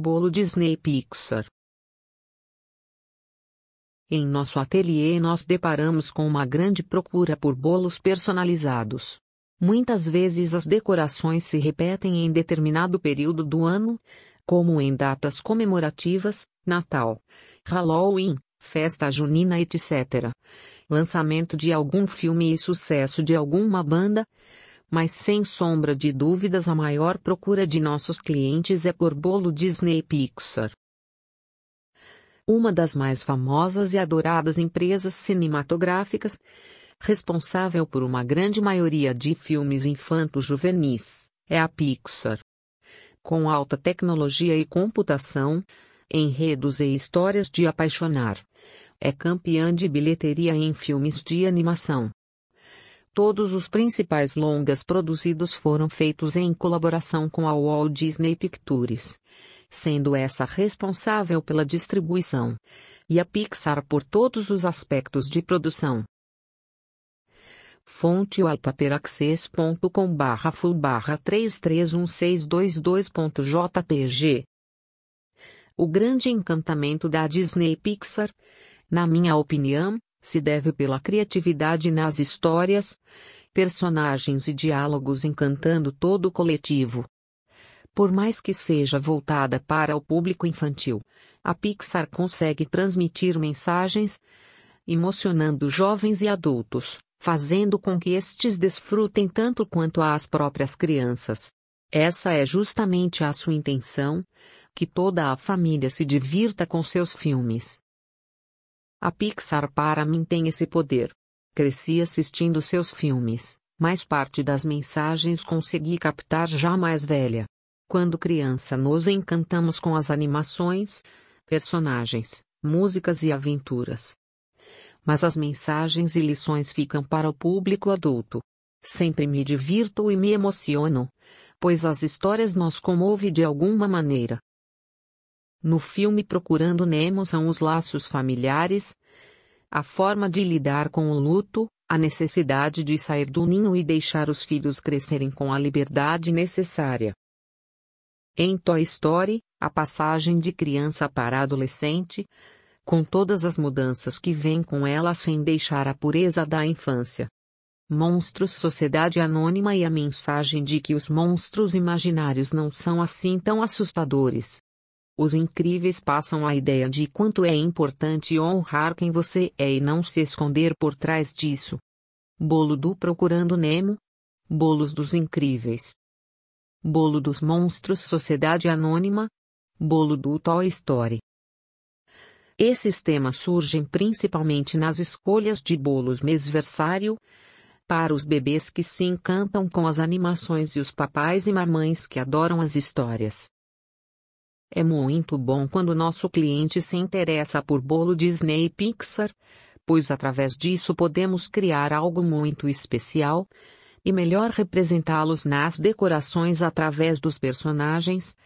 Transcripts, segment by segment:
Bolo Disney Pixar. Em nosso ateliê nós deparamos com uma grande procura por bolos personalizados. Muitas vezes as decorações se repetem em determinado período do ano, como em datas comemorativas, Natal, Halloween, festa junina etc. Lançamento de algum filme e sucesso de alguma banda, mas sem sombra de dúvidas a maior procura de nossos clientes é por bolo Disney Pixar. Uma das mais famosas e adoradas empresas cinematográficas, responsável por uma grande maioria de filmes infanto-juvenis, é a Pixar. Com alta tecnologia e computação, enredos e histórias de apaixonar. É campeã de bilheteria em filmes de animação. Todos os principais longas produzidos foram feitos em colaboração com a Walt Disney Pictures, sendo essa responsável pela distribuição, e a Pixar por todos os aspectos de produção. Fonte alpaperaccess.com barra full barra 331622.jpg O grande encantamento da Disney Pixar, na minha opinião, se deve pela criatividade nas histórias, personagens e diálogos encantando todo o coletivo. Por mais que seja voltada para o público infantil, a Pixar consegue transmitir mensagens, emocionando jovens e adultos, fazendo com que estes desfrutem tanto quanto as próprias crianças. Essa é justamente a sua intenção, que toda a família se divirta com seus filmes. A Pixar para mim tem esse poder. Cresci assistindo seus filmes, mas parte das mensagens consegui captar já mais velha. Quando criança nos encantamos com as animações, personagens, músicas e aventuras. Mas as mensagens e lições ficam para o público adulto. Sempre me divirto e me emociono, pois as histórias nos comovem de alguma maneira. No filme Procurando Nemo são os laços familiares, a forma de lidar com o luto, a necessidade de sair do ninho e deixar os filhos crescerem com a liberdade necessária. Em Toy Story, a passagem de criança para adolescente, com todas as mudanças que vêm com ela sem deixar a pureza da infância. Monstros Sociedade Anônima e a mensagem de que os monstros imaginários não são assim tão assustadores. Os incríveis passam a ideia de quanto é importante honrar quem você é e não se esconder por trás disso. Bolo do Procurando Nemo. Bolos dos Incríveis. Bolo dos Monstros Sociedade Anônima. Bolo do Toy Story. Esses temas surgem principalmente nas escolhas de bolos mêsversário, para os bebês que se encantam com as animações e os papais e mamães que adoram as histórias. É muito bom quando nosso cliente se interessa por bolo Disney e Pixar, pois através disso podemos criar algo muito especial e melhor representá-los nas decorações através dos personagens,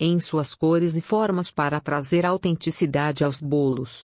em suas cores e formas para trazer autenticidade aos bolos.